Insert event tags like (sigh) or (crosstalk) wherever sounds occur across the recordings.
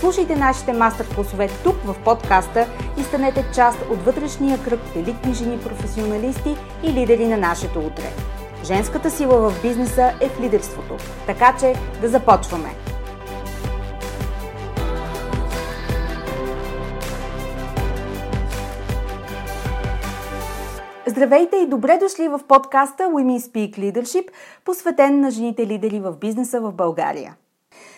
Слушайте нашите мастер-класове тук в подкаста и станете част от вътрешния кръг елитни жени професионалисти и лидери на нашето утре. Женската сила в бизнеса е в лидерството. Така че да започваме! Здравейте и добре дошли в подкаста Women Speak Leadership, посветен на жените лидери в бизнеса в България.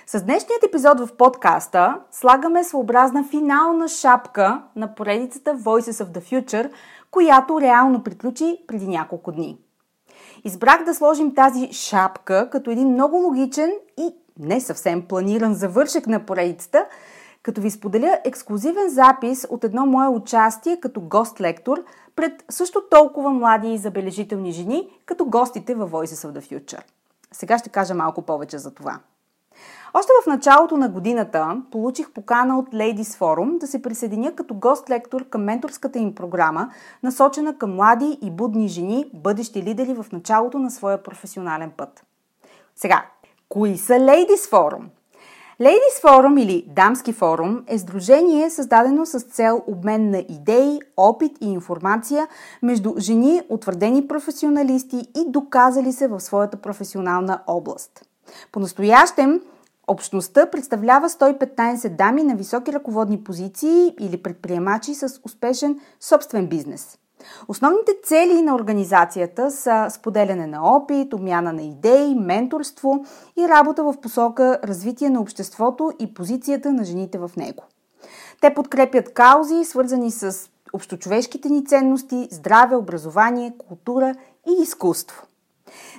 С днешният епизод в подкаста слагаме своеобразна финална шапка на поредицата Voices of the Future, която реално приключи преди няколко дни. Избрах да сложим тази шапка като един много логичен и не съвсем планиран завършек на поредицата, като ви споделя ексклюзивен запис от едно мое участие като гост-лектор пред също толкова млади и забележителни жени, като гостите във Voices of the Future. Сега ще кажа малко повече за това. Още в началото на годината получих покана от Ladies Forum да се присъединя като гост-лектор към менторската им програма, насочена към млади и будни жени, бъдещи лидери в началото на своя професионален път. Сега, кои са Ladies Forum? Ladies Forum или Дамски форум е сдружение създадено с цел обмен на идеи, опит и информация между жени, утвърдени професионалисти и доказали се в своята професионална област. По-настоящем Общността представлява 115 дами на високи ръководни позиции или предприемачи с успешен собствен бизнес. Основните цели на организацията са споделяне на опит, обмяна на идеи, менторство и работа в посока развитие на обществото и позицията на жените в него. Те подкрепят каузи, свързани с общочовешките ни ценности, здраве, образование, култура и изкуство.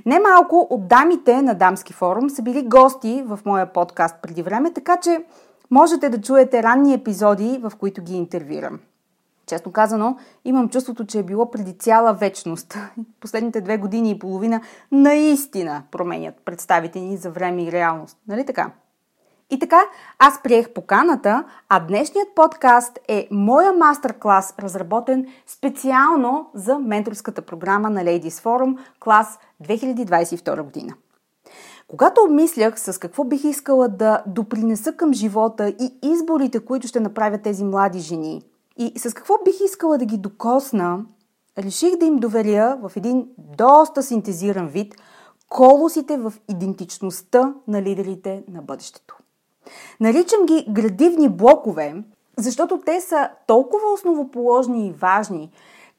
Немалко от дамите на Дамски форум са били гости в моя подкаст преди време, така че можете да чуете ранни епизоди, в които ги интервюрам. Честно казано, имам чувството, че е било преди цяла вечност. (laughs) Последните две години и половина наистина променят представите ни за време и реалност. Нали така? И така, аз приех поканата, а днешният подкаст е моя мастер-клас, разработен специално за менторската програма на Ladies Forum, клас 2022 година. Когато обмислях с какво бих искала да допринеса към живота и изборите, които ще направят тези млади жени, и с какво бих искала да ги докосна, реших да им доверя в един доста синтезиран вид колосите в идентичността на лидерите на бъдещето. Наричам ги градивни блокове, защото те са толкова основоположни и важни,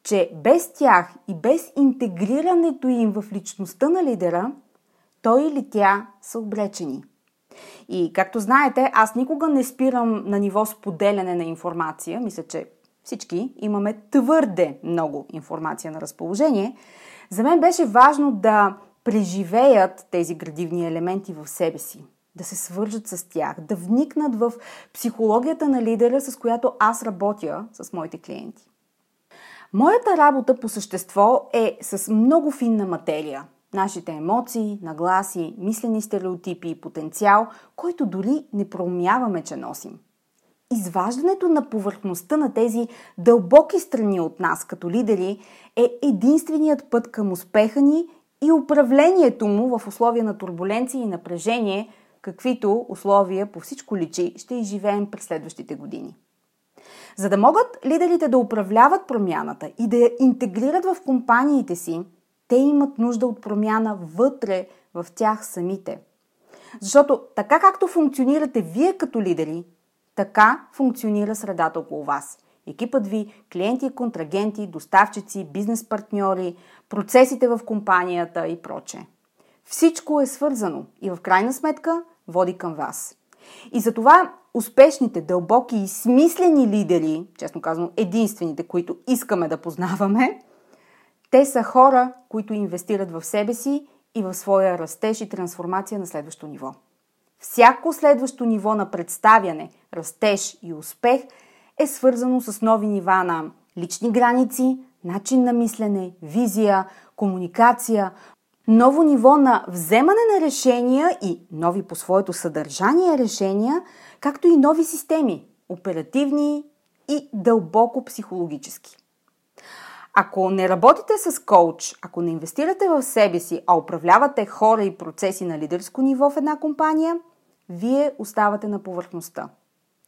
че без тях и без интегрирането им в личността на лидера, той или тя са обречени. И както знаете, аз никога не спирам на ниво споделяне на информация. Мисля, че всички имаме твърде много информация на разположение. За мен беше важно да преживеят тези градивни елементи в себе си да се свържат с тях, да вникнат в психологията на лидера, с която аз работя с моите клиенти. Моята работа по същество е с много финна материя. Нашите емоции, нагласи, мислени стереотипи и потенциал, който дори не проумяваме, че носим. Изваждането на повърхността на тези дълбоки страни от нас като лидери е единственият път към успеха ни и управлението му в условия на турбуленция и напрежение – каквито условия по всичко личи ще изживеем през следващите години. За да могат лидерите да управляват промяната и да я интегрират в компаниите си, те имат нужда от промяна вътре в тях самите. Защото така както функционирате вие като лидери, така функционира средата около вас. екипът ви, клиенти, контрагенти, доставчици, бизнес партньори, процесите в компанията и проче. Всичко е свързано и в крайна сметка води към вас. И затова успешните, дълбоки и смислени лидери, честно казано единствените, които искаме да познаваме, те са хора, които инвестират в себе си и в своя растеж и трансформация на следващо ниво. Всяко следващо ниво на представяне, растеж и успех е свързано с нови нива на лични граници, начин на мислене, визия, комуникация, ново ниво на вземане на решения и нови по своето съдържание решения, както и нови системи оперативни и дълбоко психологически. Ако не работите с коуч, ако не инвестирате в себе си, а управлявате хора и процеси на лидерско ниво в една компания, вие оставате на повърхността.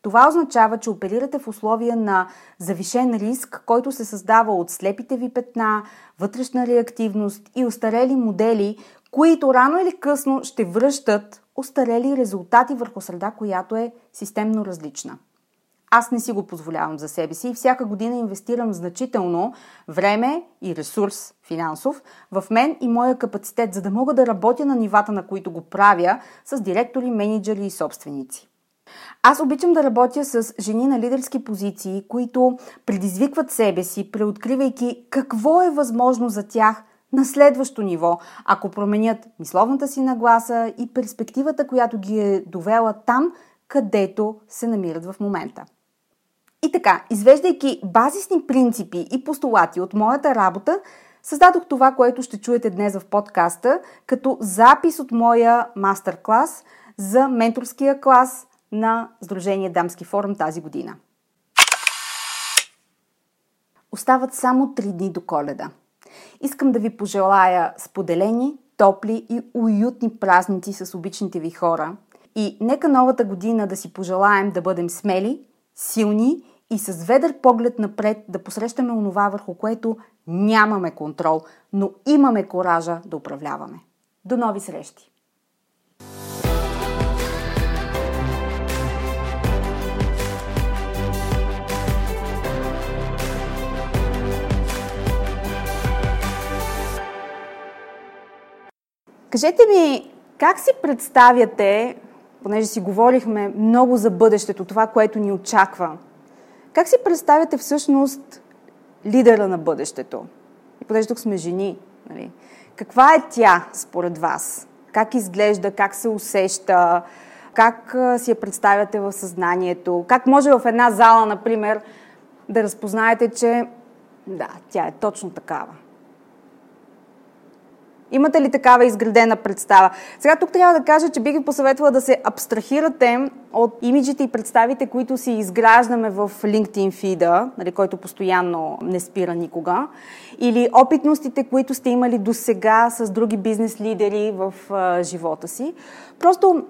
Това означава, че оперирате в условия на завишен риск, който се създава от слепите ви петна, вътрешна реактивност и устарели модели, които рано или късно ще връщат устарели резултати върху среда, която е системно различна. Аз не си го позволявам за себе си и всяка година инвестирам значително време и ресурс финансов в мен и моя капацитет, за да мога да работя на нивата, на които го правя, с директори, менеджери и собственици. Аз обичам да работя с жени на лидерски позиции, които предизвикват себе си, преоткривайки какво е възможно за тях на следващо ниво, ако променят мисловната си нагласа и перспективата, която ги е довела там, където се намират в момента. И така, извеждайки базисни принципи и постулати от моята работа, създадох това, което ще чуете днес в подкаста, като запис от моя мастер-клас за менторския клас на Сдружение Дамски форум тази година. Остават само три дни до коледа. Искам да ви пожелая споделени, топли и уютни празници с обичните ви хора. И нека новата година да си пожелаем да бъдем смели, силни и с ведър поглед напред да посрещаме онова, върху което нямаме контрол, но имаме коража да управляваме. До нови срещи! Кажете ми, как си представяте, понеже си говорихме много за бъдещето, това, което ни очаква, как си представяте всъщност лидера на бъдещето? И понеже тук сме жени, нали? каква е тя според вас? Как изглежда, как се усеща, как си я представяте в съзнанието? Как може в една зала, например, да разпознаете, че да, тя е точно такава? Имате ли такава изградена представа? Сега тук трябва да кажа, че бих ви посъветвала да се абстрахирате от имиджите и представите, които си изграждаме в LinkedIn фида, нали, който постоянно не спира никога, или опитностите, които сте имали до сега с други бизнес лидери в а, живота си. Просто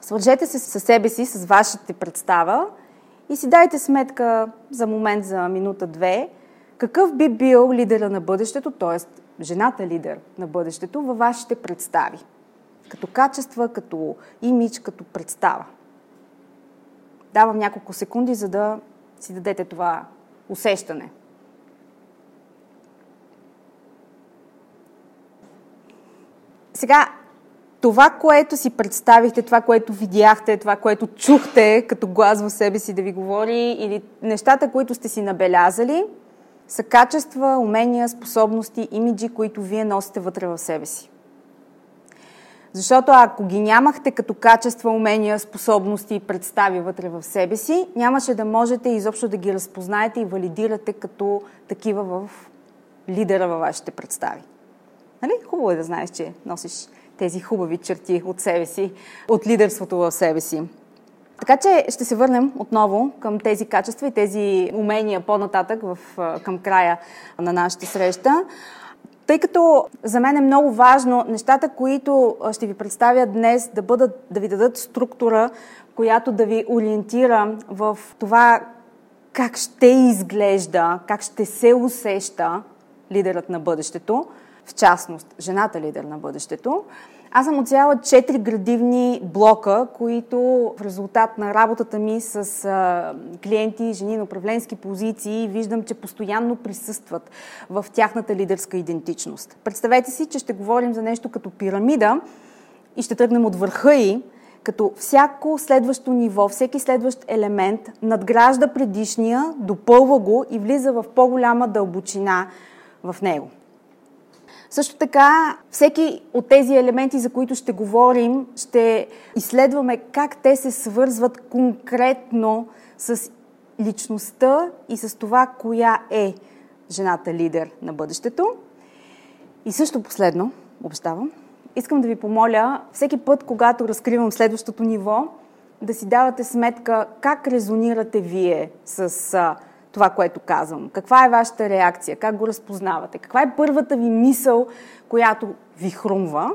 свържете се със себе си, с вашата представа и си дайте сметка за момент, за минута-две, какъв би бил лидера на бъдещето, т.е жената лидер на бъдещето във вашите представи. Като качества, като имидж, като представа. Давам няколко секунди, за да си дадете това усещане. Сега, това, което си представихте, това, което видяхте, това, което чухте като глас в себе си да ви говори или нещата, които сте си набелязали – са качества, умения, способности, имиджи, които вие носите вътре в себе си. Защото ако ги нямахте като качества, умения, способности и представи вътре в себе си, нямаше да можете изобщо да ги разпознаете и валидирате като такива в лидера във вашите представи. Нали? Хубаво е да знаеш, че носиш тези хубави черти от себе си, от лидерството в себе си. Така че ще се върнем отново към тези качества и тези умения по-нататък в, към края на нашата среща. Тъй като за мен е много важно нещата, които ще ви представя днес, да, бъдат, да ви дадат структура, която да ви ориентира в това как ще изглежда, как ще се усеща лидерът на бъдещето, в частност жената лидер на бъдещето, Аз съм оцеляла четири градивни блока, които в резултат на работата ми с а, клиенти, жени на управленски позиции, виждам, че постоянно присъстват в тяхната лидерска идентичност. Представете си, че ще говорим за нещо като пирамида и ще тръгнем от върха и като всяко следващо ниво, всеки следващ елемент надгражда предишния, допълва го и влиза в по-голяма дълбочина в него. Също така, всеки от тези елементи, за които ще говорим, ще изследваме как те се свързват конкретно с личността и с това, коя е жената лидер на бъдещето. И също последно, обещавам, искам да ви помоля всеки път, когато разкривам следващото ниво, да си давате сметка как резонирате вие с това, което казвам? Каква е вашата реакция? Как го разпознавате? Каква е първата ви мисъл, която ви хрумва?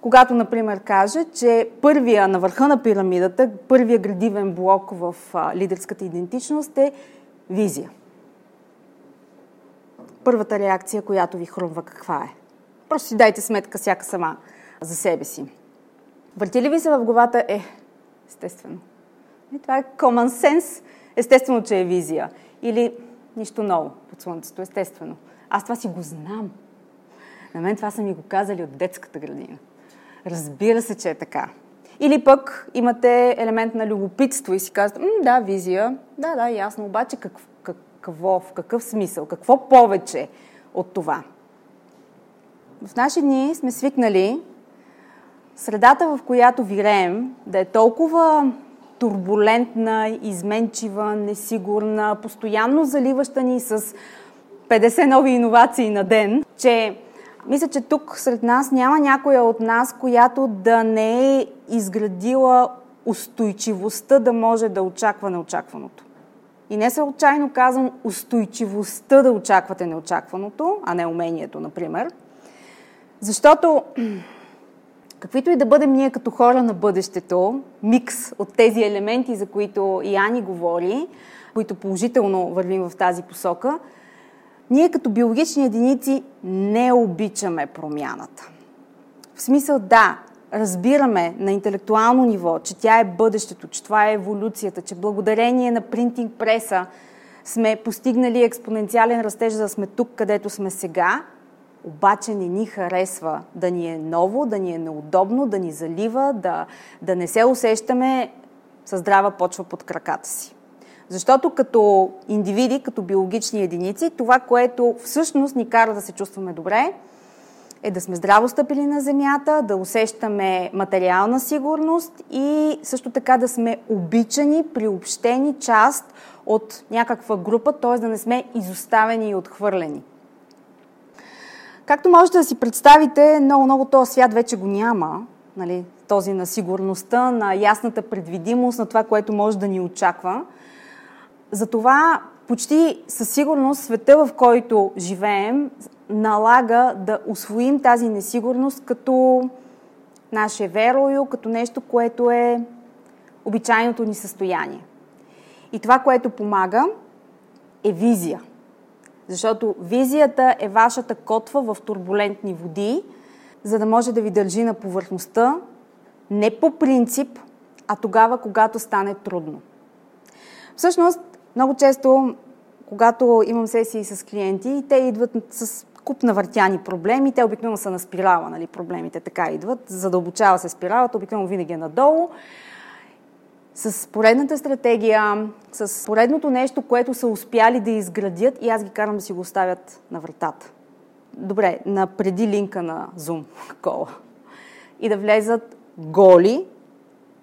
Когато, например, кажа, че първия на върха на пирамидата, първия градивен блок в лидерската идентичност е визия. Първата реакция, която ви хрумва, каква е? Просто си дайте сметка всяка сама за себе си. Върти ли ви се в главата? Е, естествено. И това е common sense. Естествено, че е визия. Или нищо ново под слънцето, естествено. Аз това си го знам. На мен това са ми го казали от детската градина. Разбира се, че е така. Или пък имате елемент на любопитство и си казвате, да, визия, да, да, ясно, обаче как, какво, в какъв смисъл, какво повече от това? В наши дни сме свикнали средата, в която виреем, да е толкова турбулентна, изменчива, несигурна, постоянно заливаща ни с 50 нови иновации на ден, че мисля, че тук сред нас няма някоя от нас, която да не е изградила устойчивостта да може да очаква неочакваното. И не случайно казвам устойчивостта да очаквате неочакваното, а не умението, например. Защото Каквито и да бъдем ние като хора на бъдещето, микс от тези елементи, за които и Ани говори, които положително вървим в тази посока, ние като биологични единици не обичаме промяната. В смисъл да, разбираме на интелектуално ниво, че тя е бъдещето, че това е еволюцията, че благодарение на принтинг преса сме постигнали експоненциален растеж, за да сме тук, където сме сега – обаче не ни харесва да ни е ново, да ни е неудобно, да ни залива, да, да не се усещаме със здрава почва под краката си. Защото като индивиди, като биологични единици, това, което всъщност ни кара да се чувстваме добре, е да сме здраво стъпили на земята, да усещаме материална сигурност и също така да сме обичани, приобщени част от някаква група, т.е. да не сме изоставени и отхвърлени. Както можете да си представите, много-много този свят вече го няма. Нали? Този на сигурността, на ясната предвидимост, на това, което може да ни очаква. Затова почти със сигурност света, в който живеем, налага да освоим тази несигурност като наше верою, като нещо, което е обичайното ни състояние. И това, което помага, е визия. Защото визията е вашата котва в турбулентни води, за да може да ви държи на повърхността не по принцип, а тогава, когато стане трудно. Всъщност, много често, когато имам сесии с клиенти, те идват с куп на въртяни проблеми. Те обикновено са на спирала, нали, проблемите така идват. Задълбочава се спиралата, обикновено винаги е надолу с поредната стратегия, с поредното нещо, което са успяли да изградят и аз ги карам да си го оставят на вратата. Добре, на преди линка на Zoom кола. И да влезат голи,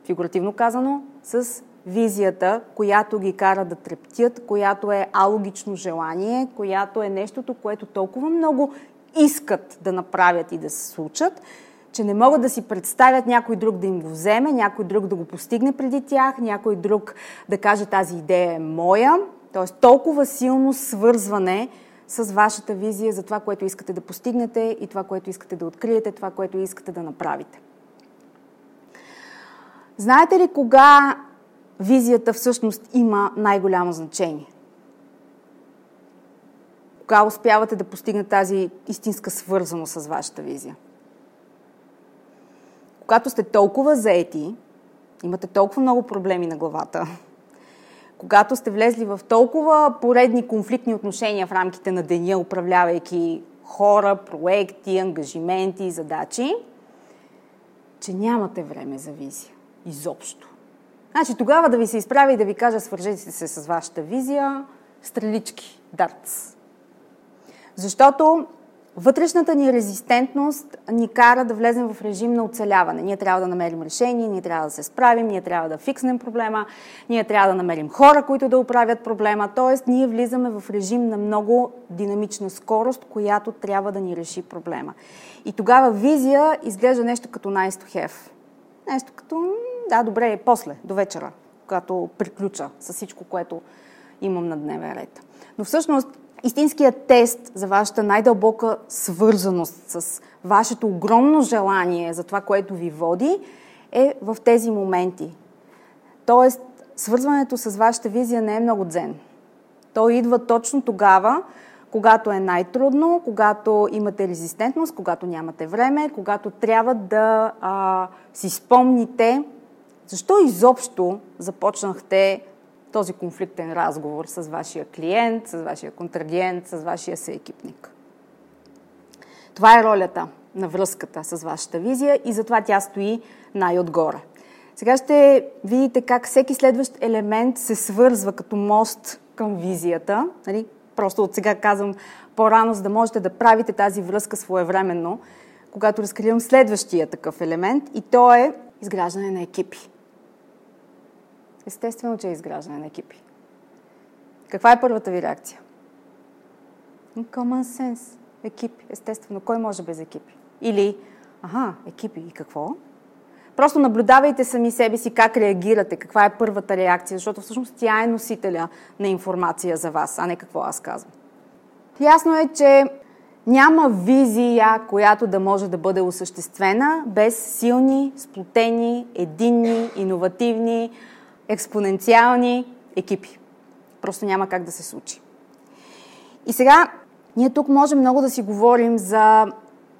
фигуративно казано, с визията, която ги кара да трептят, която е алогично желание, която е нещото, което толкова много искат да направят и да се случат, че не могат да си представят някой друг да им го вземе, някой друг да го постигне преди тях, някой друг да каже тази идея е моя. Тоест толкова силно свързване с вашата визия за това, което искате да постигнете и това, което искате да откриете, това, което искате да направите. Знаете ли кога визията всъщност има най-голямо значение? Кога успявате да постигнете тази истинска свързаност с вашата визия? Когато сте толкова заети, имате толкова много проблеми на главата, когато сте влезли в толкова поредни конфликтни отношения в рамките на деня, управлявайки хора, проекти, ангажименти, задачи, че нямате време за визия. Изобщо. Значи тогава да ви се изправи и да ви кажа, свържете се с вашата визия, стрелички, дартс. Защото вътрешната ни резистентност ни кара да влезем в режим на оцеляване. Ние трябва да намерим решение, ние трябва да се справим, ние трябва да фикснем проблема, ние трябва да намерим хора, които да оправят проблема. Тоест, ние влизаме в режим на много динамична скорост, която трябва да ни реши проблема. И тогава визия изглежда нещо като nice to have. Нещо като, да, добре, после, до вечера, когато приключа с всичко, което имам на дневен ред. Но всъщност истинският тест за вашата най-дълбока свързаност с вашето огромно желание за това, което ви води, е в тези моменти. Тоест, свързването с вашата визия не е много дзен. То идва точно тогава, когато е най-трудно, когато имате резистентност, когато нямате време, когато трябва да а, си спомните защо изобщо започнахте този конфликтен разговор с вашия клиент, с вашия контрагент, с вашия съекипник. Това е ролята на връзката с вашата визия и затова тя стои най-отгоре. Сега ще видите как всеки следващ елемент се свързва като мост към визията. Нали? Просто от сега казвам по-рано, за да можете да правите тази връзка своевременно, когато разкривам следващия такъв елемент и то е изграждане на екипи. Естествено, че е изграждане на екипи. Каква е първата ви реакция? Common sense. Екипи, естествено. Кой може без екипи? Или, ага, екипи и какво? Просто наблюдавайте сами себе си как реагирате, каква е първата реакция, защото всъщност тя е носителя на информация за вас, а не какво аз казвам. Ясно е, че няма визия, която да може да бъде осъществена без силни, сплотени, единни, иновативни, експоненциални екипи. Просто няма как да се случи. И сега ние тук можем много да си говорим за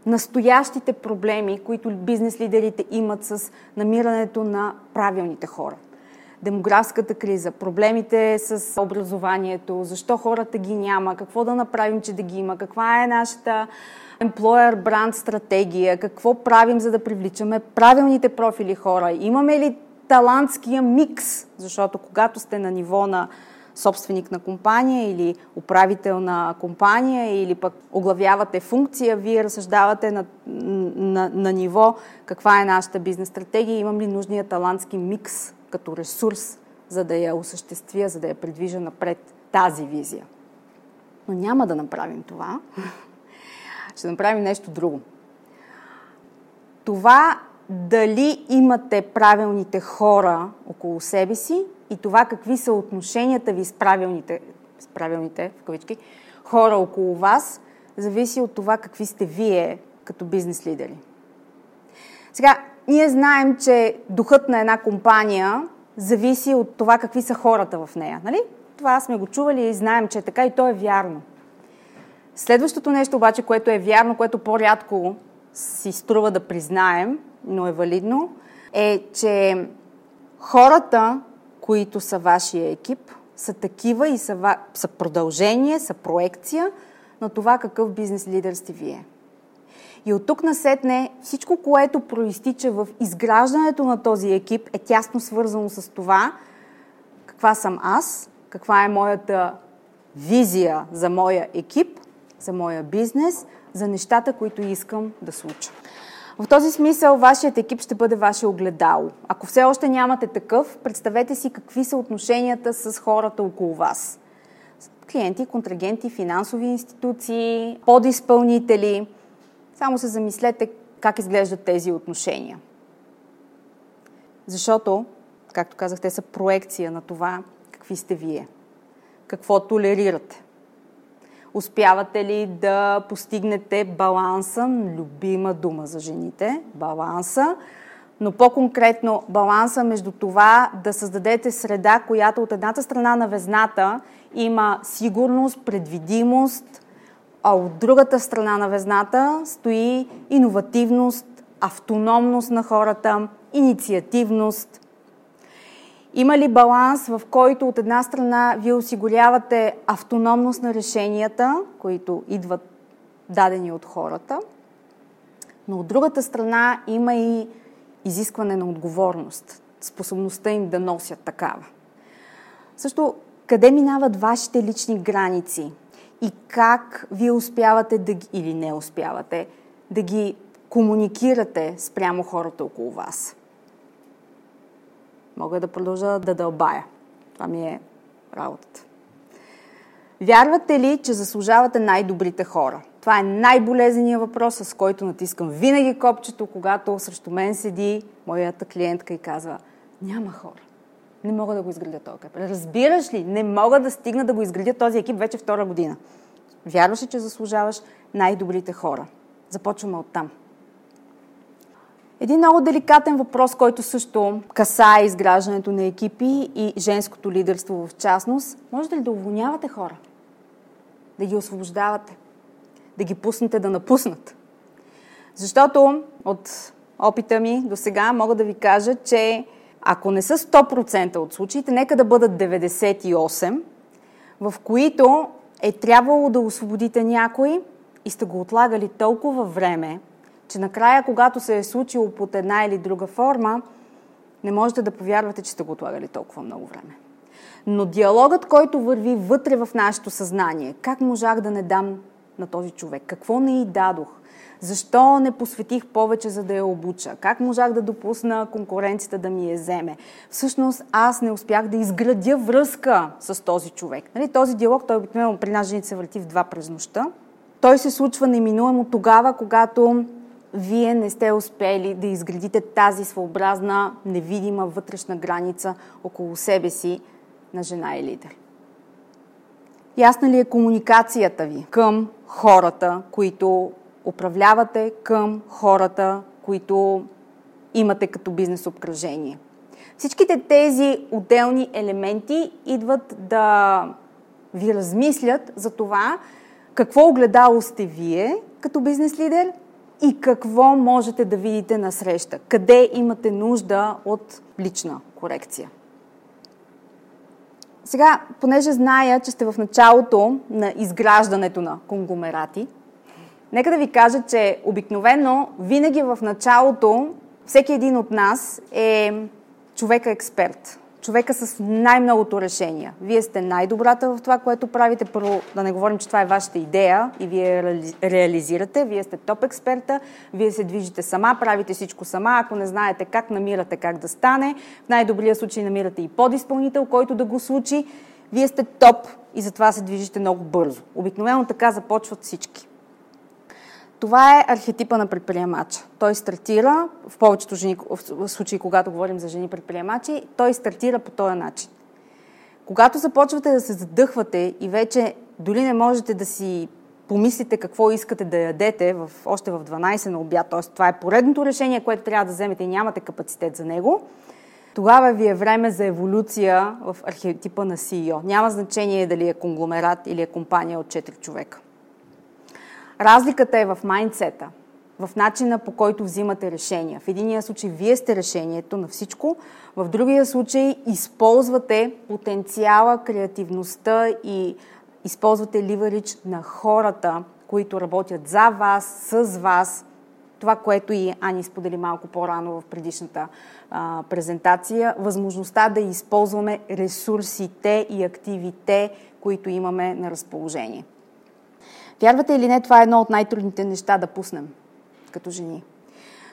настоящите проблеми, които бизнес лидерите имат с намирането на правилните хора. Демографската криза, проблемите с образованието, защо хората ги няма, какво да направим, че да ги има, каква е нашата employer brand стратегия, какво правим, за да привличаме правилните профили хора, имаме ли талантския микс, защото когато сте на ниво на собственик на компания или управител на компания или пък оглавявате функция, вие разсъждавате на, на, на ниво каква е нашата бизнес стратегия, имам ли нужния талантски микс като ресурс, за да я осъществя, за да я предвижа напред тази визия. Но няма да направим това. (laughs) Ще направим нещо друго. Това дали имате правилните хора около себе си и това какви са отношенията ви с правилните, с правилните в кавички, хора около вас, зависи от това какви сте вие като бизнес лидери. Сега, ние знаем, че духът на една компания зависи от това какви са хората в нея. Нали? Това сме го чували и знаем, че е така и то е вярно. Следващото нещо обаче, което е вярно, което по-рядко си струва да признаем, но е валидно, е, че хората, които са вашия екип, са такива и са, са продължение, са проекция на това какъв бизнес лидер сте вие. И от тук насетне всичко, което проистича в изграждането на този екип е тясно свързано с това каква съм аз, каква е моята визия за моя екип, за моя бизнес, за нещата, които искам да случа. В този смисъл вашият екип ще бъде ваше огледало. Ако все още нямате такъв, представете си какви са отношенията с хората около вас. Клиенти, контрагенти, финансови институции, подизпълнители. Само се замислете как изглеждат тези отношения. Защото, както казах, те са проекция на това какви сте вие. Какво толерирате. Успявате ли да постигнете баланса, любима дума за жените, баланса, но по-конкретно баланса между това да създадете среда, която от едната страна на везната има сигурност, предвидимост, а от другата страна на везната стои иновативност, автономност на хората, инициативност. Има ли баланс, в който от една страна вие осигурявате автономност на решенията, които идват дадени от хората, но от другата страна има и изискване на отговорност, способността им да носят такава. Също, къде минават вашите лични граници и как вие успявате да ги, или не успявате да ги комуникирате спрямо хората около вас. Мога да продължа да дълбая. Това ми е работата. Вярвате ли, че заслужавате най-добрите хора? Това е най-болезненият въпрос, с който натискам винаги копчето, когато срещу мен седи моята клиентка и казва няма хора. Не мога да го изградя този екип. Разбираш ли? Не мога да стигна да го изградя този екип вече втора година. Вярваш ли, че заслужаваш най-добрите хора? Започваме от там. Един много деликатен въпрос, който също касае изграждането на екипи и женското лидерство в частност. Можете ли да уволнявате хора? Да ги освобождавате? Да ги пуснете да напуснат? Защото от опита ми до сега мога да ви кажа, че ако не са 100% от случаите, нека да бъдат 98%, в които е трябвало да освободите някой и сте го отлагали толкова време, че накрая, когато се е случило под една или друга форма, не можете да повярвате, че сте го отлагали толкова много време. Но диалогът, който върви вътре в нашето съзнание, как можах да не дам на този човек, какво не й дадох, защо не посветих повече, за да я обуча? Как можах да допусна конкуренцията да ми я вземе? Всъщност аз не успях да изградя връзка с този човек. Нали, този диалог, той обикновено при нас жените се върти в два през нощта. Той се случва неминуемо тогава, когато вие не сте успели да изградите тази своеобразна, невидима вътрешна граница около себе си на жена и лидер. Ясна ли е комуникацията ви към хората, които управлявате, към хората, които имате като бизнес обкръжение? Всичките тези отделни елементи идват да ви размислят за това какво огледало сте вие като бизнес лидер и какво можете да видите на среща. Къде имате нужда от лична корекция. Сега, понеже зная, че сте в началото на изграждането на конгломерати, нека да ви кажа, че обикновено винаги в началото всеки един от нас е човека експерт човека с най-многото решения. Вие сте най-добрата в това, което правите. Първо, да не говорим, че това е вашата идея и вие реализирате. Вие сте топ експерта, вие се движите сама, правите всичко сама. Ако не знаете как, намирате как да стане. В най-добрия случай намирате и подизпълнител, който да го случи. Вие сте топ и затова се движите много бързо. Обикновено така започват всички. Това е архетипа на предприемача. Той стартира, в повечето жени, в случаи, когато говорим за жени предприемачи, той стартира по този начин. Когато започвате да се задъхвате и вече дори не можете да си помислите какво искате да ядете в, още в 12 на обяд, т.е. това е поредното решение, което трябва да вземете и нямате капацитет за него, тогава ви е време за еволюция в архетипа на CEO. Няма значение дали е конгломерат или е компания от 4 човека. Разликата е в майндсета, в начина по който взимате решения. В единия случай вие сте решението на всичко, в другия случай използвате потенциала, креативността и използвате ливарич на хората, които работят за вас, с вас. Това, което и Ани сподели малко по-рано в предишната а, презентация, възможността да използваме ресурсите и активите, които имаме на разположение. Вярвате или не, това е едно от най-трудните неща да пуснем като жени.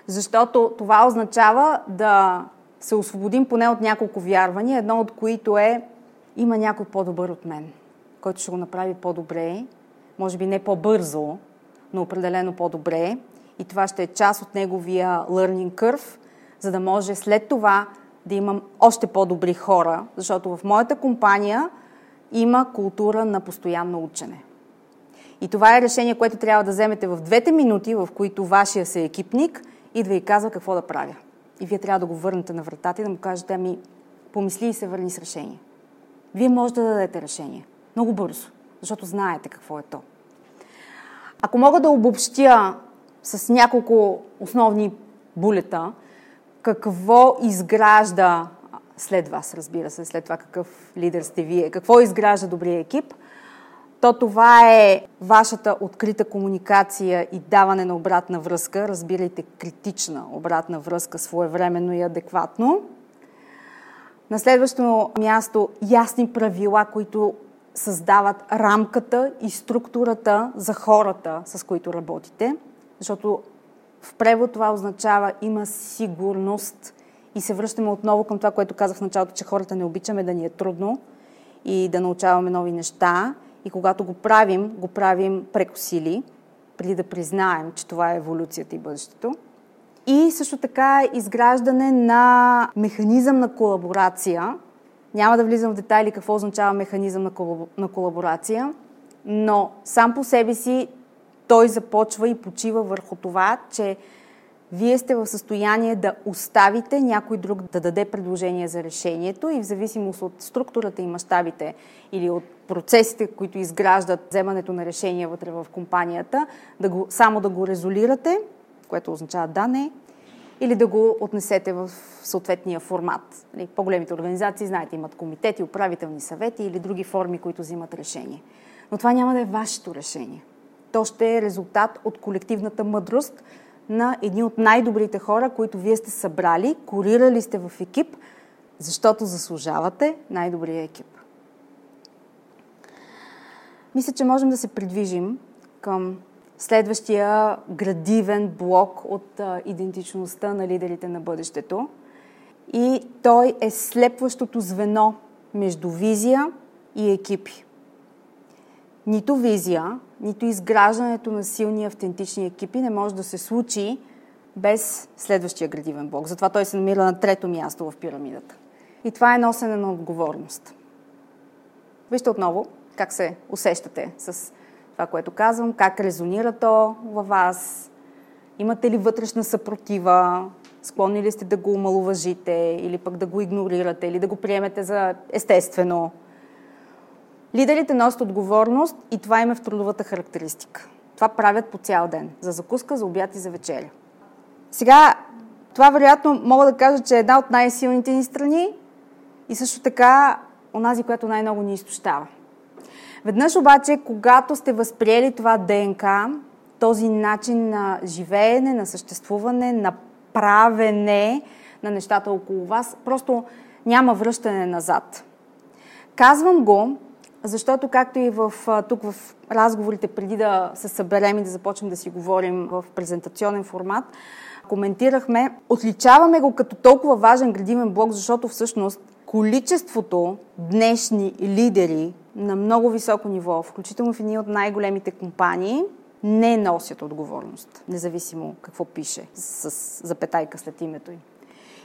Защото това означава да се освободим поне от няколко вярвания, едно от които е има някой по-добър от мен, който ще го направи по-добре, може би не по-бързо, но определено по-добре. И това ще е част от неговия learning curve, за да може след това да имам още по-добри хора, защото в моята компания има култура на постоянно учене. И това е решение, което трябва да вземете в двете минути, в които вашия се екипник и казва какво да правя. И вие трябва да го върнете на вратата и да му кажете, ами, помисли и се върни с решение. Вие можете да дадете решение. Много бързо, защото знаете какво е то. Ако мога да обобщя с няколко основни булета, какво изгражда след вас, разбира се, след това какъв лидер сте вие, какво изгражда добрия екип, то това е вашата открита комуникация и даване на обратна връзка, разбирайте критична обратна връзка своевременно и адекватно. На следващо място ясни правила, които създават рамката и структурата за хората, с които работите, защото в превод това означава има сигурност и се връщаме отново към това, което казах в началото, че хората не обичаме да ни е трудно и да научаваме нови неща. И когато го правим, го правим преко сили, преди да признаем, че това е еволюцията и бъдещето. И също така изграждане на механизъм на колаборация. Няма да влизам в детайли какво означава механизъм на колаборация, но сам по себе си той започва и почива върху това, че вие сте в състояние да оставите някой друг да даде предложение за решението и в зависимост от структурата и мащабите или от процесите, които изграждат вземането на решения вътре в компанията, да го, само да го резолирате, което означава да, не, или да го отнесете в съответния формат. Нали, по-големите организации, знаете, имат комитети, управителни съвети или други форми, които взимат решение. Но това няма да е вашето решение. То ще е резултат от колективната мъдрост на едни от най-добрите хора, които вие сте събрали, корирали сте в екип, защото заслужавате най-добрия екип. Мисля, че можем да се придвижим към следващия градивен блок от а, идентичността на лидерите на бъдещето. И той е слепващото звено между визия и екипи. Нито визия, нито изграждането на силни автентични екипи не може да се случи без следващия градивен блок. Затова той се намира на трето място в пирамидата. И това е носене на отговорност. Вижте отново как се усещате с това, което казвам, как резонира то във вас, имате ли вътрешна съпротива, склонни ли сте да го омалуважите или пък да го игнорирате или да го приемете за естествено. Лидерите носят отговорност и това им е в трудовата характеристика. Това правят по цял ден. За закуска, за обяд и за вечеря. Сега, това вероятно мога да кажа, че е една от най-силните ни страни и също така онази, която най-много ни изтощава. Веднъж обаче, когато сте възприели това ДНК, този начин на живеене, на съществуване, на правене на нещата около вас, просто няма връщане назад. Казвам го, защото както и в, тук в разговорите преди да се съберем и да започнем да си говорим в презентационен формат, коментирахме, отличаваме го като толкова важен градивен блок, защото всъщност количеството днешни лидери на много високо ниво, включително в едни от най-големите компании, не носят отговорност, независимо какво пише с запетайка след името им.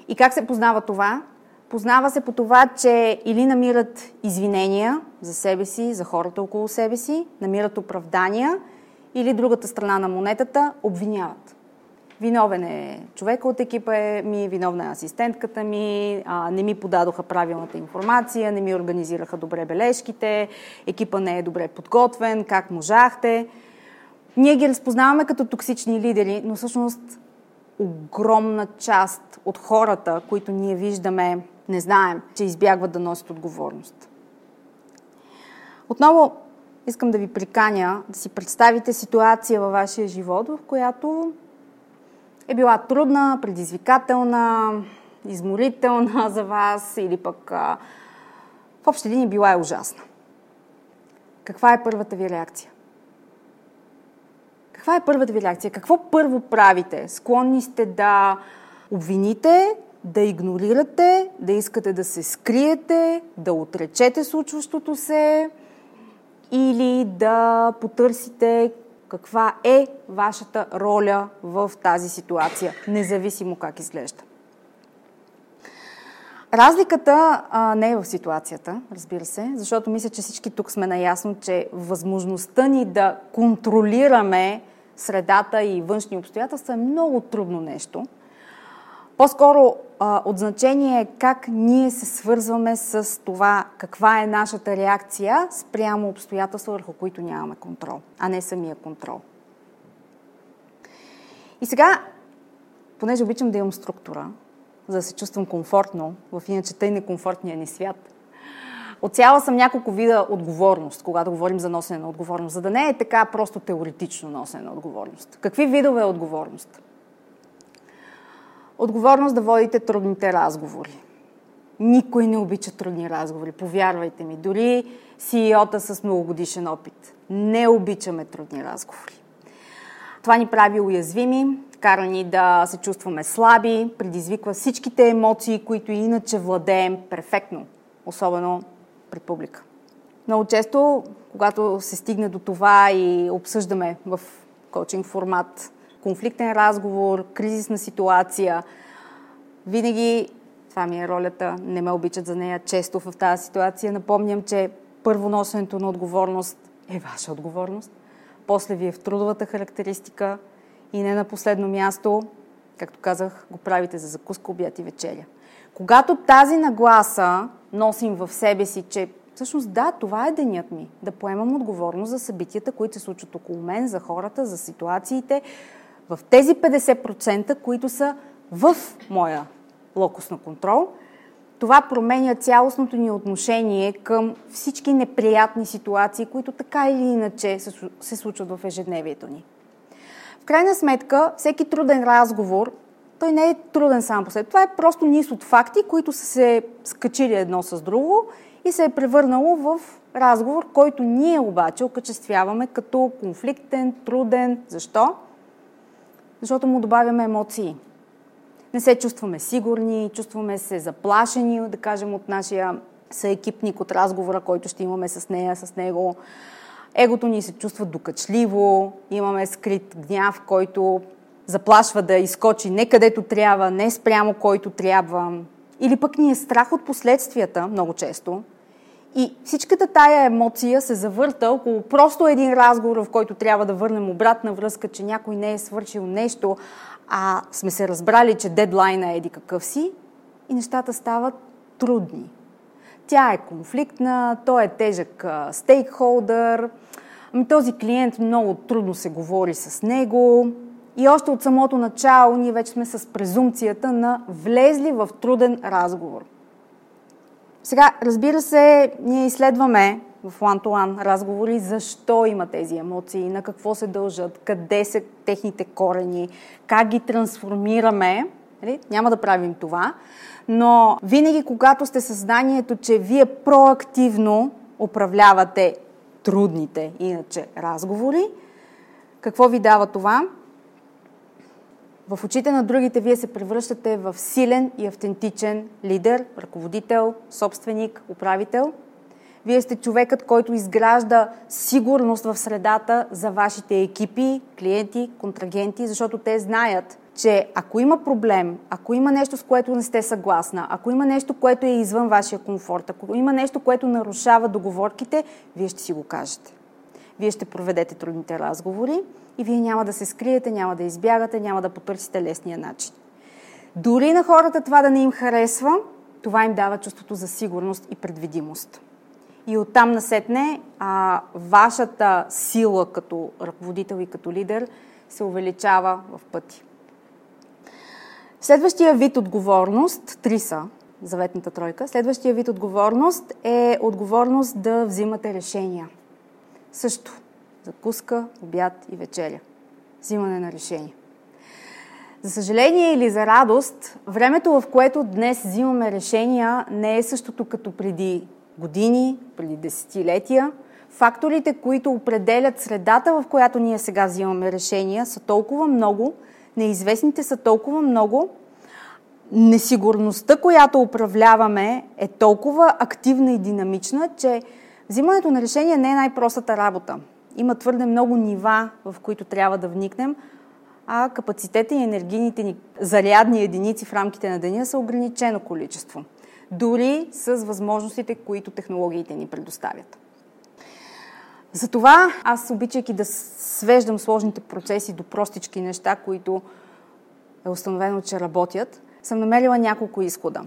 И как се познава това? Познава се по това, че или намират извинения за себе си, за хората около себе си, намират оправдания, или другата страна на монетата обвиняват. Виновен е човека от екипа ми, виновна е асистентката ми, а, не ми подадоха правилната информация, не ми организираха добре бележките, екипа не е добре подготвен, как можахте. Ние ги разпознаваме като токсични лидери, но всъщност огромна част от хората, които ние виждаме, не знаем, че избягват да носят отговорност. Отново искам да ви приканя да си представите ситуация във вашия живот, в която е била трудна, предизвикателна, изморителна за вас или пък а, в общи линии била е ужасна. Каква е първата ви реакция? Каква е първата ви реакция? Какво първо правите? Склонни сте да обвините, да игнорирате, да искате да се скриете, да отречете случващото се или да потърсите каква е вашата роля в тази ситуация, независимо как изглежда. Разликата а, не е в ситуацията, разбира се, защото мисля, че всички тук сме наясно, че възможността ни да контролираме средата и външни обстоятелства е много трудно нещо. По-скоро а, от значение е как ние се свързваме с това каква е нашата реакция спрямо обстоятелства, върху които нямаме контрол, а не самия контрол. И сега понеже обичам да имам структура, за да се чувствам комфортно в иначе тъй некомфортния ни свят, Отцяла съм няколко вида отговорност, когато говорим за носене на отговорност, за да не е така просто теоретично носене на отговорност. Какви видове отговорност? Отговорност да водите трудните разговори. Никой не обича трудни разговори, повярвайте ми. Дори CEO-та с многогодишен опит. Не обичаме трудни разговори. Това ни прави уязвими, кара ни да се чувстваме слаби, предизвиква всичките емоции, които иначе владеем перфектно, особено пред публика. Много често, когато се стигне до това и обсъждаме в коучинг формат конфликтен разговор, кризисна ситуация, винаги това ми е ролята, не ме обичат за нея често в тази ситуация. Напомням, че първоносенето на отговорност е ваша отговорност. После ви е в трудовата характеристика и не на последно място, както казах, го правите за закуска, обяд и вечеря. Когато тази нагласа носим в себе си, че всъщност да, това е денят ми, да поемам отговорност за събитията, които се случват около мен, за хората, за ситуациите, в тези 50%, които са в моя локус на контрол, това променя цялостното ни отношение към всички неприятни ситуации, които така или иначе се случват в ежедневието ни. В крайна сметка, всеки труден разговор той не е труден сам по себе. Това е просто низ от факти, които са се скачили едно с друго и се е превърнало в разговор, който ние обаче окачествяваме като конфликтен, труден. Защо? Защото му добавяме емоции. Не се чувстваме сигурни, чувстваме се заплашени, да кажем, от нашия съекипник, от разговора, който ще имаме с нея, с него. Егото ни се чувства докачливо, имаме скрит гняв, който заплашва да изкочи не където трябва, не спрямо който трябва. Или пък ни е страх от последствията, много често. И всичката тая емоция се завърта около просто един разговор, в който трябва да върнем обратна връзка, че някой не е свършил нещо, а сме се разбрали, че дедлайна е еди какъв си и нещата стават трудни. Тя е конфликтна, той е тежък стейкхолдър, ами този клиент много трудно се говори с него, и още от самото начало ние вече сме с презумцията на влезли в труден разговор. Сега, разбира се, ние изследваме в one-to-one разговори защо има тези емоции, на какво се дължат, къде са техните корени, как ги трансформираме. Нали? Няма да правим това, но винаги когато сте съзнанието, че вие проактивно управлявате трудните, иначе разговори, какво ви дава това? В очите на другите вие се превръщате в силен и автентичен лидер, ръководител, собственик, управител. Вие сте човекът, който изгражда сигурност в средата за вашите екипи, клиенти, контрагенти, защото те знаят, че ако има проблем, ако има нещо, с което не сте съгласна, ако има нещо, което е извън вашия комфорт, ако има нещо, което нарушава договорките, вие ще си го кажете. Вие ще проведете трудните разговори и вие няма да се скриете, няма да избягате, няма да потърсите лесния начин. Дори на хората това да не им харесва, това им дава чувството за сигурност и предвидимост. И оттам насетне а, вашата сила като ръководител и като лидер се увеличава в пъти. Следващия вид отговорност, три са, заветната тройка, следващия вид отговорност е отговорност да взимате решения. Също закуска, обяд и вечеря. Взимане на решение. За съжаление или за радост, времето, в което днес взимаме решения, не е същото като преди години, преди десетилетия. Факторите, които определят средата, в която ние сега взимаме решения, са толкова много, неизвестните са толкова много, несигурността, която управляваме, е толкова активна и динамична, че взимането на решения не е най-простата работа има твърде много нива, в които трябва да вникнем, а капацитета и енергийните ни зарядни единици в рамките на деня са ограничено количество. Дори с възможностите, които технологиите ни предоставят. Затова аз, обичайки да свеждам сложните процеси до простички неща, които е установено, че работят, съм намерила няколко изхода.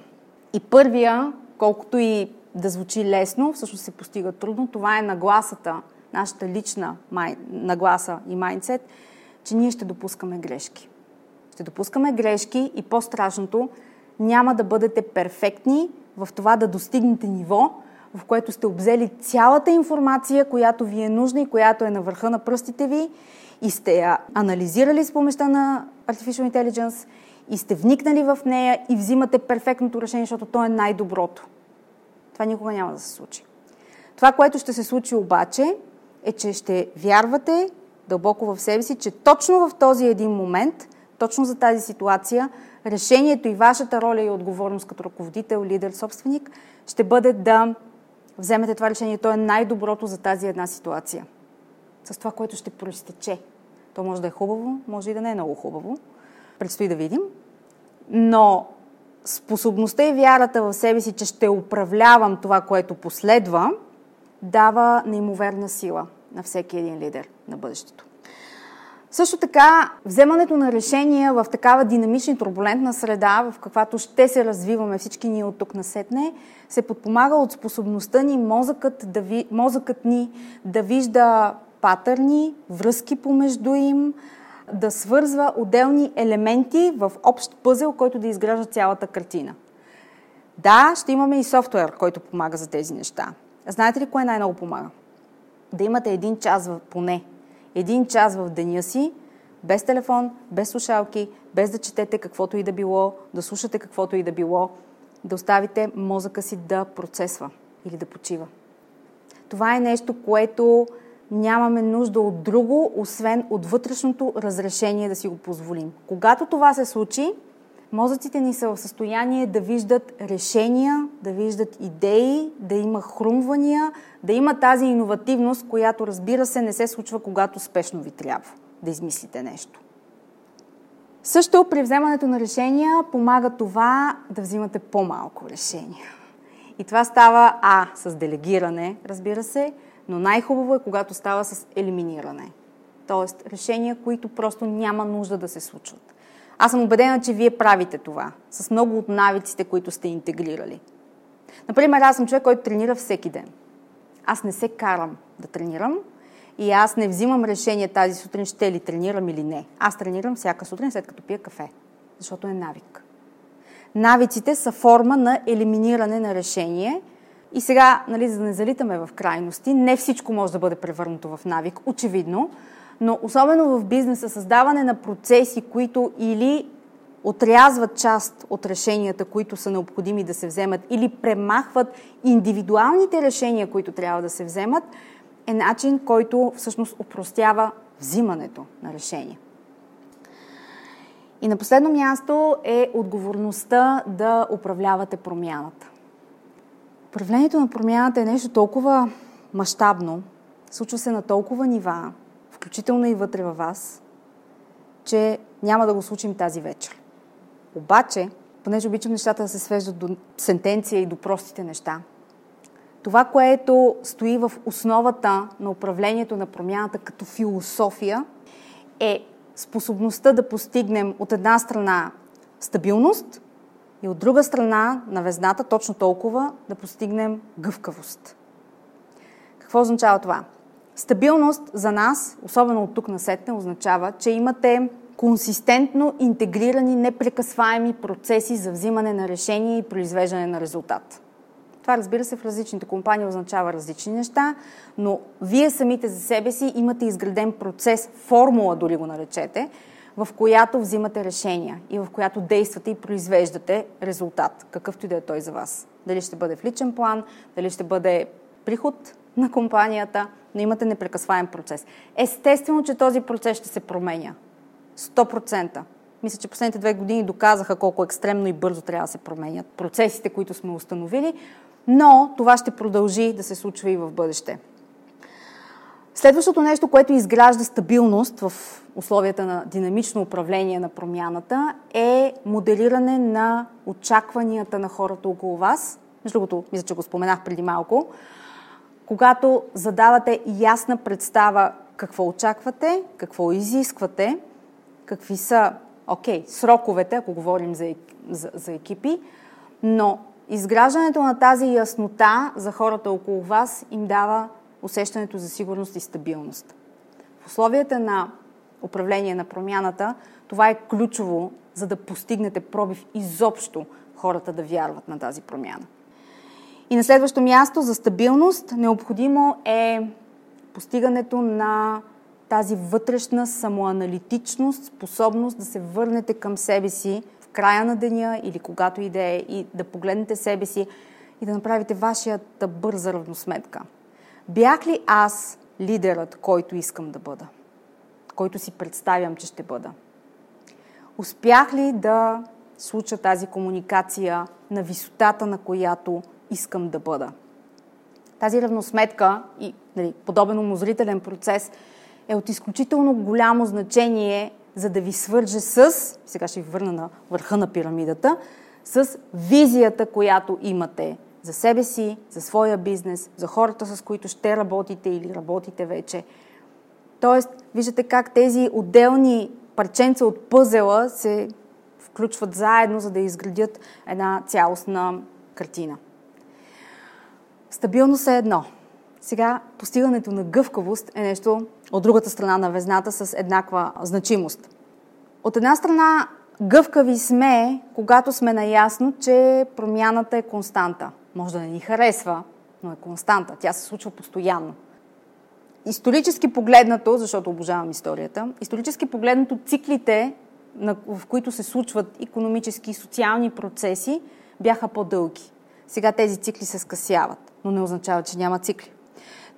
И първия, колкото и да звучи лесно, всъщност се постига трудно, това е нагласата нашата лична май... нагласа и майндсет, че ние ще допускаме грешки. Ще допускаме грешки и по-страшното, няма да бъдете перфектни в това да достигнете ниво, в което сте обзели цялата информация, която ви е нужна и която е на върха на пръстите ви и сте я анализирали с помощта на Artificial Intelligence и сте вникнали в нея и взимате перфектното решение, защото то е най-доброто. Това никога няма да се случи. Това, което ще се случи обаче, е, че ще вярвате дълбоко в себе си, че точно в този един момент, точно за тази ситуация, решението и вашата роля и отговорност като ръководител, лидер, собственик, ще бъде да вземете това решение. То е най-доброто за тази една ситуация. С това, което ще проистече. То може да е хубаво, може и да не е много хубаво. Предстои да видим. Но способността и вярата в себе си, че ще управлявам това, което последва, дава неимоверна сила на всеки един лидер на бъдещето. Също така, вземането на решения в такава динамична и турбулентна среда, в каквато ще се развиваме всички ние от тук насетне, се подпомага от способността ни мозъкът, да ви, мозъкът ни да вижда патърни, връзки помежду им, да свързва отделни елементи в общ пъзел, който да изгражда цялата картина. Да, ще имаме и софтуер, който помага за тези неща. Знаете ли кое най-много помага? Да имате един час в, поне, един час в деня си, без телефон, без слушалки, без да четете каквото и да било, да слушате каквото и да било, да оставите мозъка си да процесва или да почива. Това е нещо, което нямаме нужда от друго, освен от вътрешното разрешение да си го позволим. Когато това се случи, мозъците ни са в състояние да виждат решения, да виждат идеи, да има хрумвания, да има тази иновативност, която разбира се не се случва, когато спешно ви трябва да измислите нещо. Също при вземането на решения помага това да взимате по-малко решения. И това става А с делегиране, разбира се, но най-хубаво е, когато става с елиминиране. Тоест решения, които просто няма нужда да се случват. Аз съм убедена, че вие правите това с много от навиците, които сте интегрирали. Например, аз съм човек, който тренира всеки ден. Аз не се карам да тренирам и аз не взимам решение тази сутрин ще ли тренирам или не. Аз тренирам всяка сутрин, след като пия кафе, защото е навик. Навиците са форма на елиминиране на решение – и сега, нали, за да не залитаме в крайности, не всичко може да бъде превърнато в навик, очевидно, но особено в бизнеса, създаване на процеси, които или отрязват част от решенията, които са необходими да се вземат, или премахват индивидуалните решения, които трябва да се вземат, е начин, който всъщност упростява взимането на решения. И на последно място е отговорността да управлявате промяната. Управлението на промяната е нещо толкова мащабно, случва се на толкова нива, включително и вътре във вас, че няма да го случим тази вечер. Обаче, понеже обичам нещата да се свеждат до сентенция и до простите неща, това, което стои в основата на управлението на промяната като философия, е способността да постигнем от една страна стабилност, и от друга страна на везната точно толкова да постигнем гъвкавост. Какво означава това? Стабилност за нас, особено от тук на сетне, означава, че имате консистентно интегрирани, непрекъсваеми процеси за взимане на решение и произвеждане на резултат. Това, разбира се, в различните компании означава различни неща, но вие самите за себе си имате изграден процес, формула дори го наречете, в която взимате решения и в която действате и произвеждате резултат, какъвто и да е той за вас. Дали ще бъде в личен план, дали ще бъде приход на компанията, но имате непрекъсваем процес. Естествено, че този процес ще се променя. 100%. Мисля, че последните две години доказаха колко екстремно и бързо трябва да се променят процесите, които сме установили, но това ще продължи да се случва и в бъдеще. Следващото нещо, което изгражда стабилност в условията на динамично управление на промяната, е моделиране на очакванията на хората около вас. Между другото, мисля, че го споменах преди малко. Когато задавате ясна представа какво очаквате, какво изисквате, какви са, окей, сроковете, ако говорим за, за, за екипи, но изграждането на тази яснота за хората около вас им дава усещането за сигурност и стабилност. В условията на управление на промяната, това е ключово, за да постигнете пробив изобщо хората да вярват на тази промяна. И на следващо място за стабилност необходимо е постигането на тази вътрешна самоаналитичност, способност да се върнете към себе си в края на деня или когато и да е, и да погледнете себе си и да направите вашата бърза равносметка. Бях ли аз лидерът, който искам да бъда? Който си представям, че ще бъда? Успях ли да случа тази комуникация на висотата, на която искам да бъда? Тази равносметка и нали, подобен умозрителен процес е от изключително голямо значение, за да ви свърже с, сега ще ви върна на върха на пирамидата, с визията, която имате за себе си, за своя бизнес, за хората, с които ще работите или работите вече. Тоест, виждате как тези отделни парченца от пъзела се включват заедно, за да изградят една цялостна картина. Стабилност е едно. Сега постигането на гъвкавост е нещо от другата страна на везната с еднаква значимост. От една страна гъвкави сме, когато сме наясно, че промяната е константа. Може да не ни харесва, но е константа. Тя се случва постоянно. Исторически погледнато, защото обожавам историята, исторически погледнато циклите, в които се случват економически и социални процеси, бяха по-дълги. Сега тези цикли се скъсяват, но не означава, че няма цикли.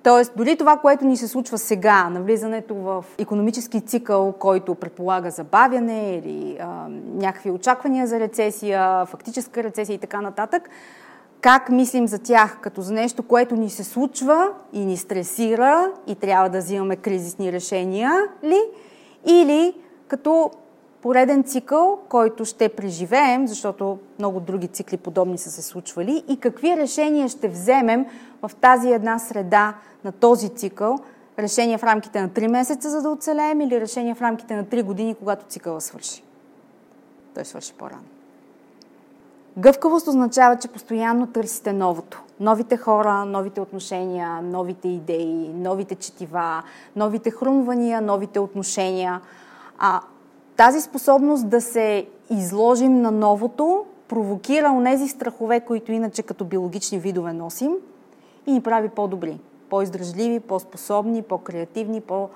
Тоест, дори това, което ни се случва сега, навлизането в економически цикъл, който предполага забавяне или а, някакви очаквания за рецесия, фактическа рецесия и така нататък, как мислим за тях като за нещо, което ни се случва и ни стресира и трябва да взимаме кризисни решения ли? Или като пореден цикъл, който ще преживеем, защото много други цикли подобни са се случвали и какви решения ще вземем в тази една среда на този цикъл, решения в рамките на 3 месеца, за да оцелеем или решения в рамките на 3 години, когато цикъла свърши. Той свърши по-рано. Гъвкавост означава, че постоянно търсите новото. Новите хора, новите отношения, новите идеи, новите четива, новите хрумвания, новите отношения. А тази способност да се изложим на новото провокира онези страхове, които иначе като биологични видове носим и ни прави по-добри, по-издръжливи, по-способни, по-креативни, по-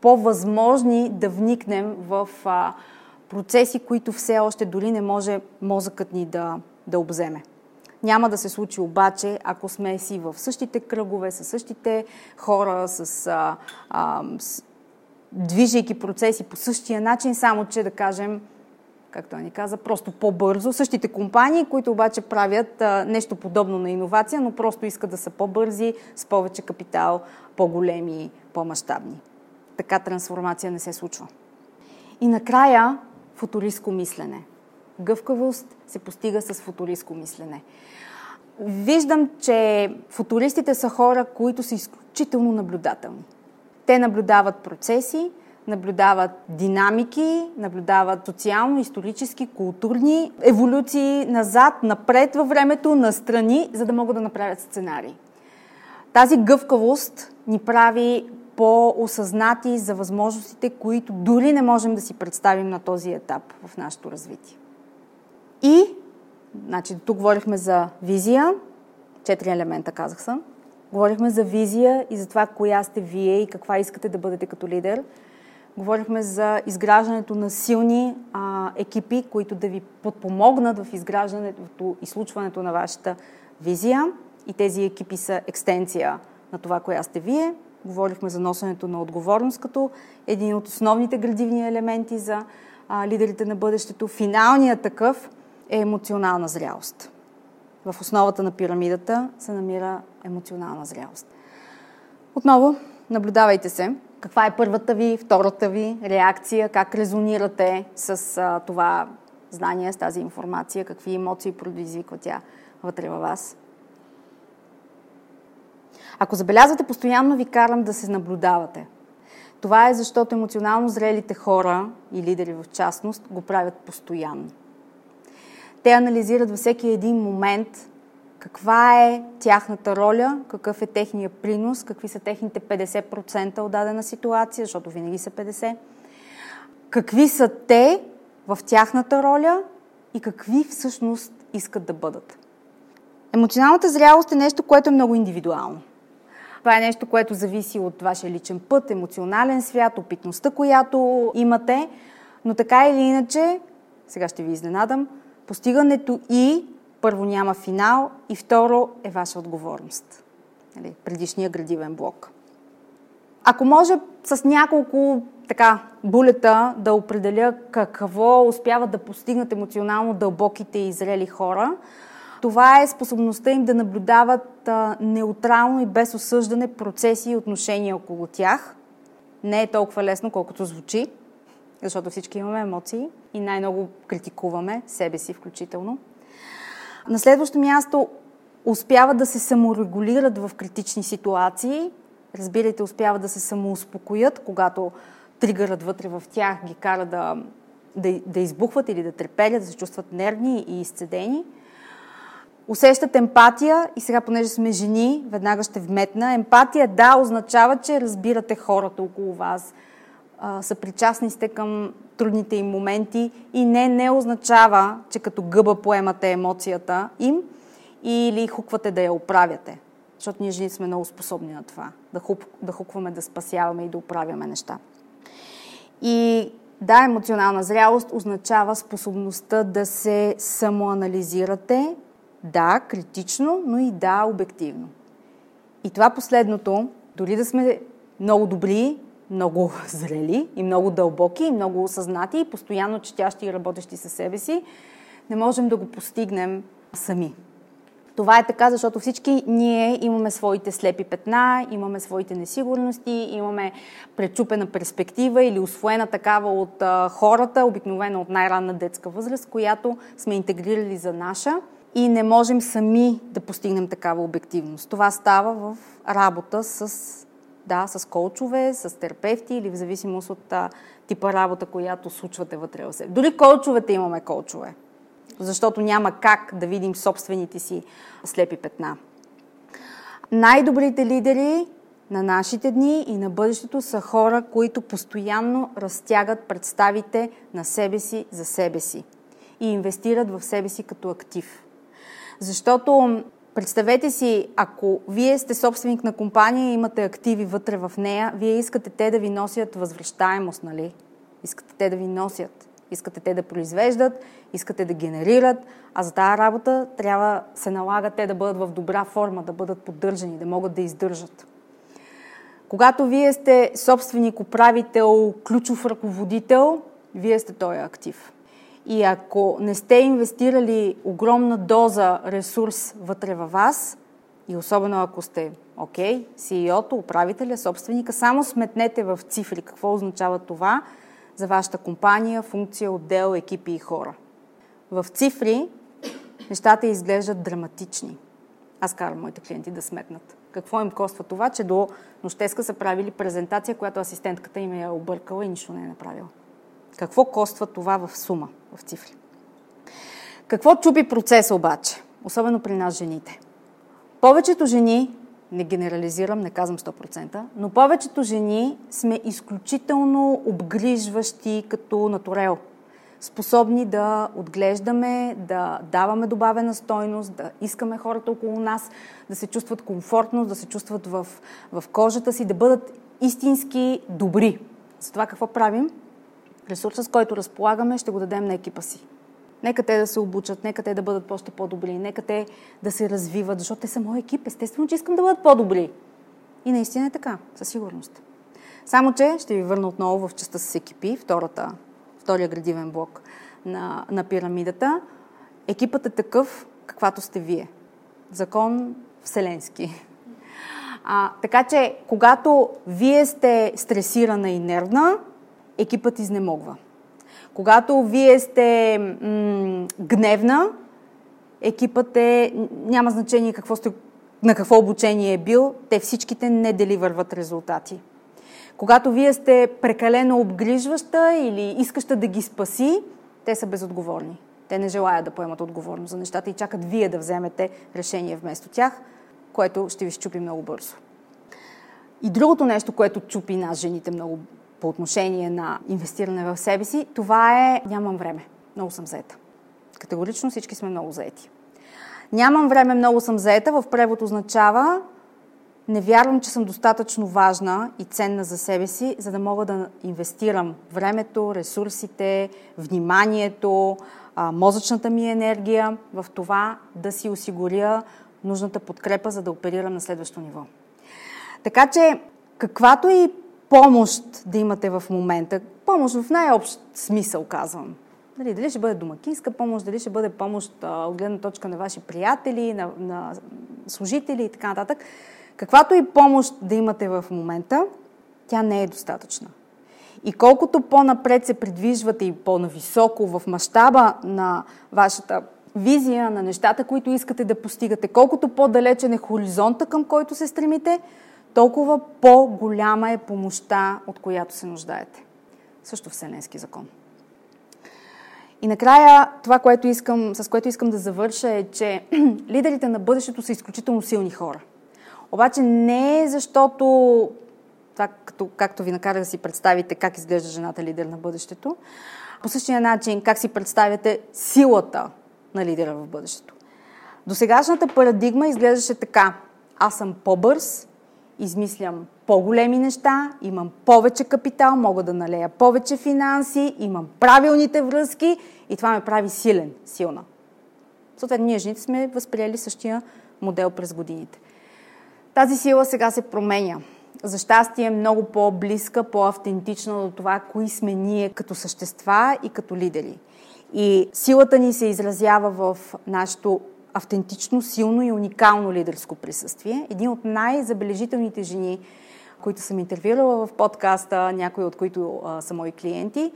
по-възможни да вникнем в а, процеси, които все още дори не може мозъкът ни да, да обземе. Няма да се случи обаче, ако сме си в същите кръгове, с същите хора, с, а, а, с движейки процеси по същия начин, само че да кажем, както ни каза, просто по-бързо. Същите компании, които обаче правят а, нещо подобно на иновация, но просто искат да са по-бързи, с повече капитал, по-големи, по-масштабни. Така трансформация не се случва. И накрая футуристско мислене. Гъвкавост се постига с футуристско мислене. Виждам, че футуристите са хора, които са изключително наблюдателни. Те наблюдават процеси, наблюдават динамики, наблюдават социално-исторически, културни еволюции назад, напред във времето, настрани, за да могат да направят сценарии. Тази гъвкавост ни прави по-осъзнати за възможностите, които дори не можем да си представим на този етап в нашето развитие. И, значи, тук говорихме за визия, четири елемента казах съм. Говорихме за визия и за това коя сте вие и каква искате да бъдете като лидер. Говорихме за изграждането на силни а, екипи, които да ви подпомогнат в изграждането и случването на вашата визия. И тези екипи са екстенция на това, коя сте вие. Говорихме за носенето на отговорност като един от основните градивни елементи за а, лидерите на бъдещето. Финалният такъв е емоционална зрялост. В основата на пирамидата се намира емоционална зрялост. Отново, наблюдавайте се. Каква е първата ви, втората ви реакция, как резонирате с а, това знание, с тази информация, какви емоции предизвиква тя вътре във вас. Ако забелязвате, постоянно ви карам да се наблюдавате. Това е защото емоционално зрелите хора и лидери в частност го правят постоянно. Те анализират във всеки един момент каква е тяхната роля, какъв е техния принос, какви са техните 50% от дадена ситуация, защото винаги са 50%, какви са те в тяхната роля и какви всъщност искат да бъдат. Емоционалната зрялост е нещо, което е много индивидуално. Това е нещо, което зависи от вашия личен път, емоционален свят, опитността, която имате. Но така или иначе, сега ще ви изненадам, постигането и първо няма финал и второ е ваша отговорност. Нали, предишния градивен блок. Ако може с няколко така булета да определя какво успяват да постигнат емоционално дълбоките и зрели хора, това е способността им да наблюдават а, неутрално и без осъждане процеси и отношения около тях. Не е толкова лесно, колкото звучи, защото всички имаме емоции и най-много критикуваме себе си включително. На следващо място успяват да се саморегулират в критични ситуации. Разбирайте, успяват да се самоуспокоят, когато тригърът вътре в тях ги кара да, да, да избухват или да треперят, да се чувстват нервни и изцедени – усещат емпатия и сега, понеже сме жени, веднага ще вметна. Емпатия, да, означава, че разбирате хората около вас, съпричастни сте към трудните им моменти и не, не означава, че като гъба поемате емоцията им или хуквате да я оправяте. Защото ние жени сме много способни на това. Да, хуп, да хукваме, да спасяваме и да оправяме неща. И да, емоционална зрялост означава способността да се самоанализирате, да, критично, но и да, обективно. И това последното, дори да сме много добри, много (laughs) зрели и много дълбоки и много осъзнати и постоянно четящи и работещи със себе си, не можем да го постигнем сами. Това е така, защото всички ние имаме своите слепи петна, имаме своите несигурности, имаме пречупена перспектива или освоена такава от хората, обикновено от най-ранна детска възраст, която сме интегрирали за наша и не можем сами да постигнем такава обективност. Това става в работа с, да, с колчове, с терапевти или в зависимост от а, типа работа, която случвате вътре в себе. Дори колчовете имаме колчове, защото няма как да видим собствените си слепи петна. Най-добрите лидери на нашите дни и на бъдещето са хора, които постоянно разтягат представите на себе си за себе си и инвестират в себе си като актив. Защото представете си, ако вие сте собственик на компания и имате активи вътре в нея, вие искате те да ви носят възвръщаемост, нали? Искате те да ви носят. Искате те да произвеждат, искате да генерират, а за тази работа трябва се налага те да бъдат в добра форма, да бъдат поддържани, да могат да издържат. Когато вие сте собственик, управител, ключов ръководител, вие сте този актив. И ако не сте инвестирали огромна доза ресурс вътре във вас, и особено ако сте, окей, okay, CEO-то, управителя, собственика, само сметнете в цифри какво означава това за вашата компания, функция, отдел, екипи и хора. В цифри нещата изглеждат драматични. Аз карам моите клиенти да сметнат. Какво им коства това, че до нощеска са правили презентация, която асистентката им е объркала и нищо не е направила. Какво коства това в сума, в цифри? Какво чупи процеса обаче, особено при нас жените? Повечето жени, не генерализирам, не казвам 100%, но повечето жени сме изключително обгрижващи като натурел. Способни да отглеждаме, да даваме добавена стойност, да искаме хората около нас да се чувстват комфортно, да се чувстват в, в кожата си, да бъдат истински добри. За това какво правим? Ресурса, с който разполагаме, ще го дадем на екипа си. Нека те да се обучат, нека те да бъдат още по-добри, нека те да се развиват, защото те са мой екип. Естествено, че искам да бъдат по-добри. И наистина е така, със сигурност. Само, че ще ви върна отново в частта с екипи, втората, втория градивен блок на, на пирамидата. Екипът е такъв, каквато сте вие. Закон вселенски. А, така че, когато вие сте стресирана и нервна, екипът изнемогва. Когато вие сте м- гневна, екипът е, няма значение какво сте, на какво обучение е бил, те всичките не деливърват резултати. Когато вие сте прекалено обгрижваща или искаща да ги спаси, те са безотговорни. Те не желаят да поемат отговорност за нещата и чакат вие да вземете решение вместо тях, което ще ви щупи много бързо. И другото нещо, което чупи нас, жените, много по отношение на инвестиране в себе си, това е нямам време. Много съм заета. Категорично всички сме много заети. Нямам време, много съм заета. В превод означава не вярвам, че съм достатъчно важна и ценна за себе си, за да мога да инвестирам времето, ресурсите, вниманието, мозъчната ми енергия в това да си осигуря нужната подкрепа, за да оперирам на следващо ниво. Така че, каквато и помощ да имате в момента, помощ в най-общ смисъл казвам, Дали, дали ще бъде домакинска помощ, дали ще бъде помощ от гледна точка на ваши приятели, на, на служители и така нататък. Каквато и помощ да имате в момента, тя не е достатъчна. И колкото по-напред се придвижвате и по-нависоко в мащаба на вашата визия, на нещата, които искате да постигате, колкото по-далечен е хоризонта, към който се стремите, толкова по-голяма е помощта, от която се нуждаете. Също Вселенски закон. И накрая това, което искам, с което искам да завърша е, че (clears throat) лидерите на бъдещето са изключително силни хора. Обаче не е защото, так, като, както ви накара да си представите как изглежда жената лидер на бъдещето, по същия начин как си представяте силата на лидера в бъдещето. До сегашната парадигма изглеждаше така. Аз съм по-бърз, измислям по-големи неща, имам повече капитал, мога да налея повече финанси, имам правилните връзки и това ме прави силен, силна. Съответно, ние жените сме възприели същия модел през годините. Тази сила сега се променя. За щастие е много по-близка, по-автентична до това, кои сме ние като същества и като лидери. И силата ни се изразява в нашето автентично, силно и уникално лидерско присъствие. Един от най-забележителните жени, които съм интервюирала в подкаста, някои от които а, са мои клиенти,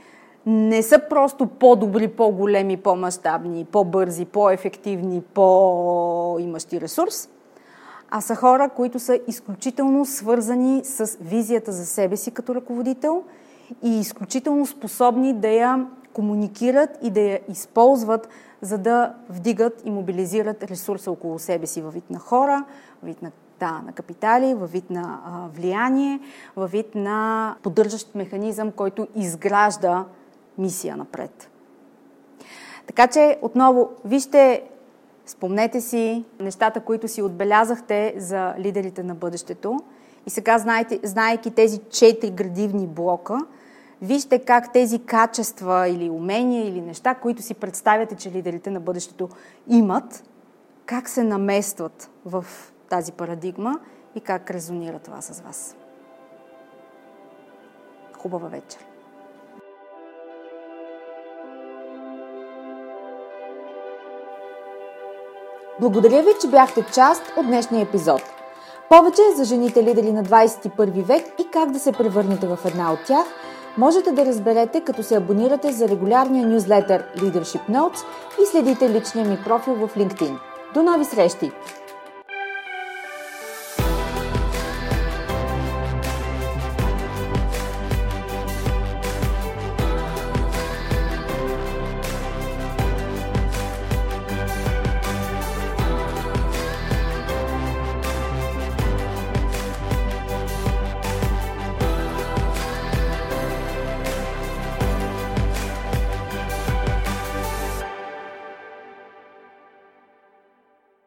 не са просто по-добри, по-големи, по-масштабни, по-бързи, по-ефективни, по-имащи ресурс, а са хора, които са изключително свързани с визията за себе си като ръководител и изключително способни да я комуникират и да я използват, за да вдигат и мобилизират ресурса около себе си във вид на хора, във вид на, да, на капитали, във вид на а, влияние, във вид на поддържащ механизъм, който изгражда мисия напред. Така че, отново, вижте, спомнете си нещата, които си отбелязахте за лидерите на бъдещето и сега, знаеки тези четири градивни блока, вижте как тези качества или умения или неща, които си представяте, че лидерите на бъдещето имат, как се наместват в тази парадигма и как резонира това с вас. Хубава вечер! Благодаря ви, че бяхте част от днешния епизод. Повече за жените лидери на 21 век и как да се превърнете в една от тях, можете да разберете като се абонирате за регулярния нюзлетър Leadership Notes и следите личния ми профил в LinkedIn. До нови срещи!